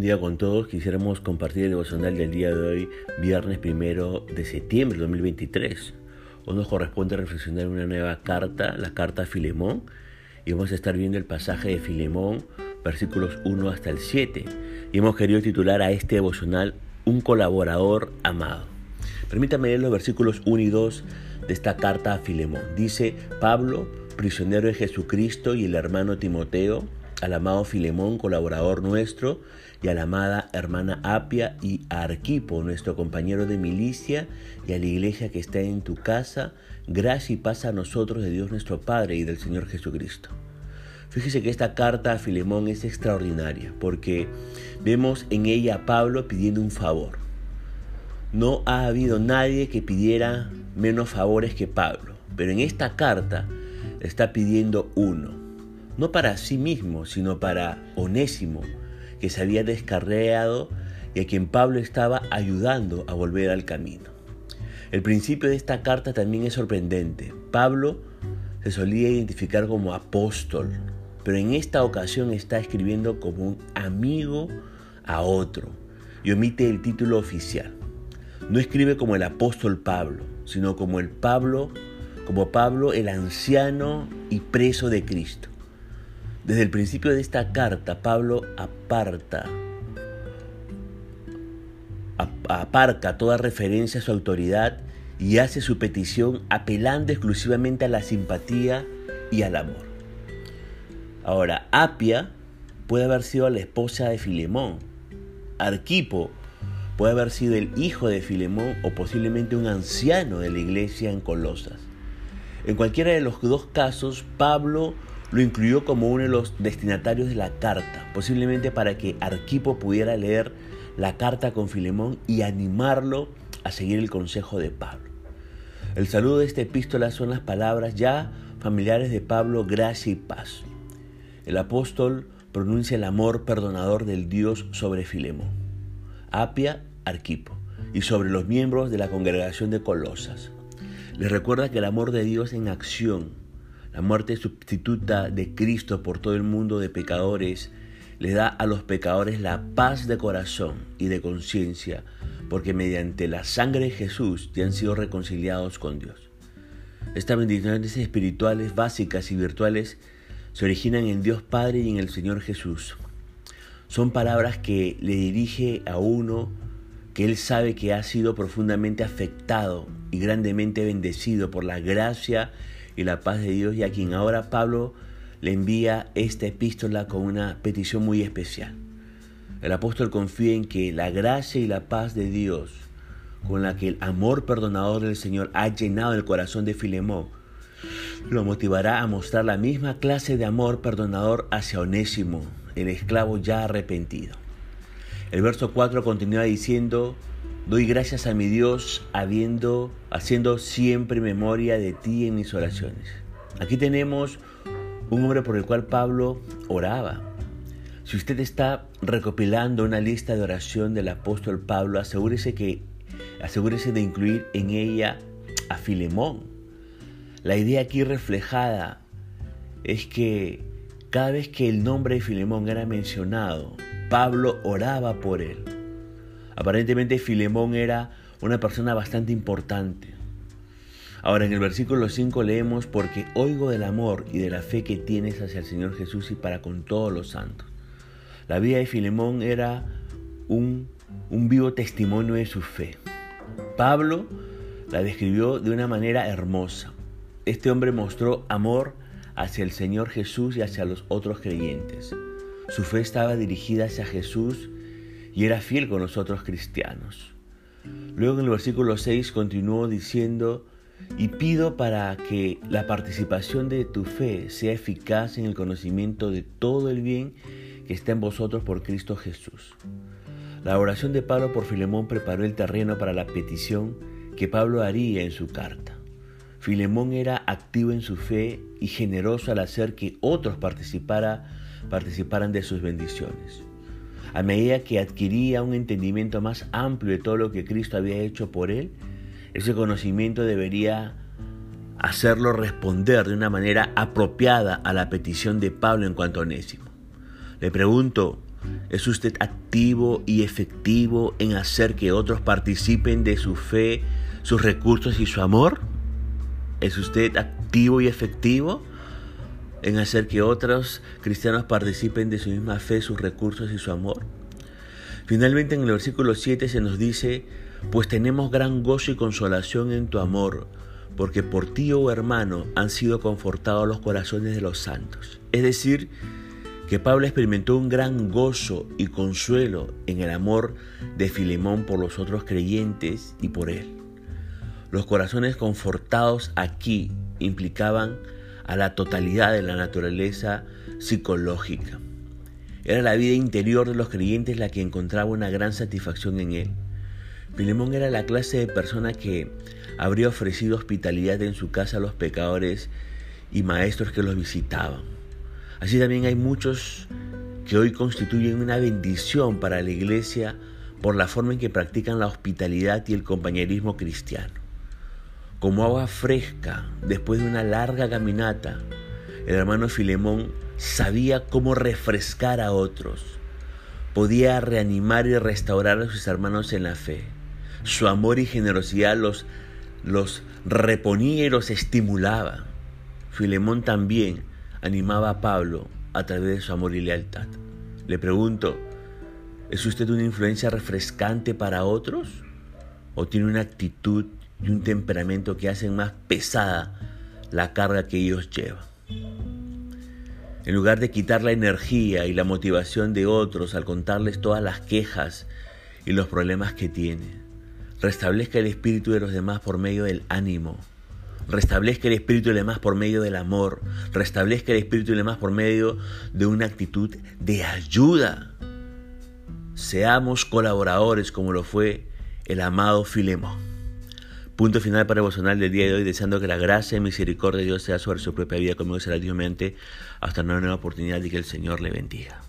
bendiga con todos. Quisiéramos compartir el devocional del día de hoy, viernes primero de septiembre de 2023. Hoy nos corresponde reflexionar una nueva carta, la carta a Filemón, y vamos a estar viendo el pasaje de Filemón, versículos 1 hasta el 7. Y hemos querido titular a este devocional Un colaborador amado. Permítame leer los versículos 1 y 2 de esta carta a Filemón. Dice, Pablo, prisionero de Jesucristo, y el hermano Timoteo, al amado Filemón, colaborador nuestro, y a la amada hermana Apia y a Arquipo, nuestro compañero de milicia, y a la iglesia que está en tu casa, gracia y paz a nosotros de Dios nuestro Padre y del Señor Jesucristo. Fíjese que esta carta a Filemón es extraordinaria porque vemos en ella a Pablo pidiendo un favor. No ha habido nadie que pidiera menos favores que Pablo, pero en esta carta está pidiendo uno no para sí mismo, sino para Onésimo, que se había descarreado y a quien Pablo estaba ayudando a volver al camino. El principio de esta carta también es sorprendente. Pablo se solía identificar como apóstol, pero en esta ocasión está escribiendo como un amigo a otro y omite el título oficial. No escribe como el apóstol Pablo, sino como el Pablo, como Pablo el anciano y preso de Cristo. Desde el principio de esta carta, Pablo aparta, aparca toda referencia a su autoridad y hace su petición apelando exclusivamente a la simpatía y al amor. Ahora, Apia puede haber sido la esposa de Filemón. Arquipo puede haber sido el hijo de Filemón o posiblemente un anciano de la iglesia en Colosas. En cualquiera de los dos casos, Pablo lo incluyó como uno de los destinatarios de la carta, posiblemente para que Arquipo pudiera leer la carta con Filemón y animarlo a seguir el consejo de Pablo. El saludo de esta epístola son las palabras ya familiares de Pablo, gracia y paz. El apóstol pronuncia el amor perdonador del Dios sobre Filemón, Apia, Arquipo, y sobre los miembros de la congregación de Colosas. Les recuerda que el amor de Dios en acción la muerte sustituta de Cristo por todo el mundo de pecadores le da a los pecadores la paz de corazón y de conciencia, porque mediante la sangre de Jesús ya han sido reconciliados con Dios. Estas bendiciones espirituales básicas y virtuales se originan en Dios Padre y en el Señor Jesús. Son palabras que le dirige a uno que él sabe que ha sido profundamente afectado y grandemente bendecido por la gracia y la paz de Dios y a quien ahora Pablo le envía esta epístola con una petición muy especial. El apóstol confía en que la gracia y la paz de Dios, con la que el amor perdonador del Señor ha llenado el corazón de Filemón, lo motivará a mostrar la misma clase de amor perdonador hacia Onésimo, el esclavo ya arrepentido. El verso 4 continúa diciendo, Doy gracias a mi Dios habiendo, haciendo siempre memoria de ti en mis oraciones. Aquí tenemos un hombre por el cual Pablo oraba. Si usted está recopilando una lista de oración del apóstol Pablo, asegúrese, que, asegúrese de incluir en ella a Filemón. La idea aquí reflejada es que cada vez que el nombre de Filemón era mencionado, Pablo oraba por él. Aparentemente Filemón era una persona bastante importante. Ahora en el versículo 5 leemos, porque oigo del amor y de la fe que tienes hacia el Señor Jesús y para con todos los santos. La vida de Filemón era un, un vivo testimonio de su fe. Pablo la describió de una manera hermosa. Este hombre mostró amor hacia el Señor Jesús y hacia los otros creyentes. Su fe estaba dirigida hacia Jesús y era fiel con los otros cristianos. Luego en el versículo 6 continuó diciendo, y pido para que la participación de tu fe sea eficaz en el conocimiento de todo el bien que está en vosotros por Cristo Jesús. La oración de Pablo por Filemón preparó el terreno para la petición que Pablo haría en su carta. Filemón era activo en su fe y generoso al hacer que otros participara, participaran de sus bendiciones. A medida que adquiría un entendimiento más amplio de todo lo que Cristo había hecho por él, ese conocimiento debería hacerlo responder de una manera apropiada a la petición de Pablo en cuanto a Onésimo. Le pregunto, ¿Es usted activo y efectivo en hacer que otros participen de su fe, sus recursos y su amor? ¿Es usted activo y efectivo en hacer que otros cristianos participen de su misma fe, sus recursos y su amor? Finalmente en el versículo 7 se nos dice, pues tenemos gran gozo y consolación en tu amor, porque por ti, oh hermano, han sido confortados los corazones de los santos. Es decir, que Pablo experimentó un gran gozo y consuelo en el amor de Filemón por los otros creyentes y por él. Los corazones confortados aquí implicaban a la totalidad de la naturaleza psicológica. Era la vida interior de los creyentes la que encontraba una gran satisfacción en él. Filemón era la clase de persona que habría ofrecido hospitalidad en su casa a los pecadores y maestros que los visitaban. Así también hay muchos que hoy constituyen una bendición para la iglesia por la forma en que practican la hospitalidad y el compañerismo cristiano. Como agua fresca después de una larga caminata, el hermano Filemón sabía cómo refrescar a otros. Podía reanimar y restaurar a sus hermanos en la fe. Su amor y generosidad los, los reponía y los estimulaba. Filemón también animaba a Pablo a través de su amor y lealtad. Le pregunto, ¿es usted una influencia refrescante para otros? ¿O tiene una actitud y un temperamento que hacen más pesada la carga que ellos llevan? En lugar de quitar la energía y la motivación de otros al contarles todas las quejas y los problemas que tiene, Restablezca el espíritu de los demás por medio del ánimo. Restablezca el espíritu de los demás por medio del amor. Restablezca el espíritu de los demás por medio de una actitud de ayuda. Seamos colaboradores como lo fue el amado Filemón. Punto final para devocional del día de hoy, deseando que la gracia y misericordia de Dios sea sobre su propia vida, como será Dios mente, hasta una nueva oportunidad y que el Señor le bendiga.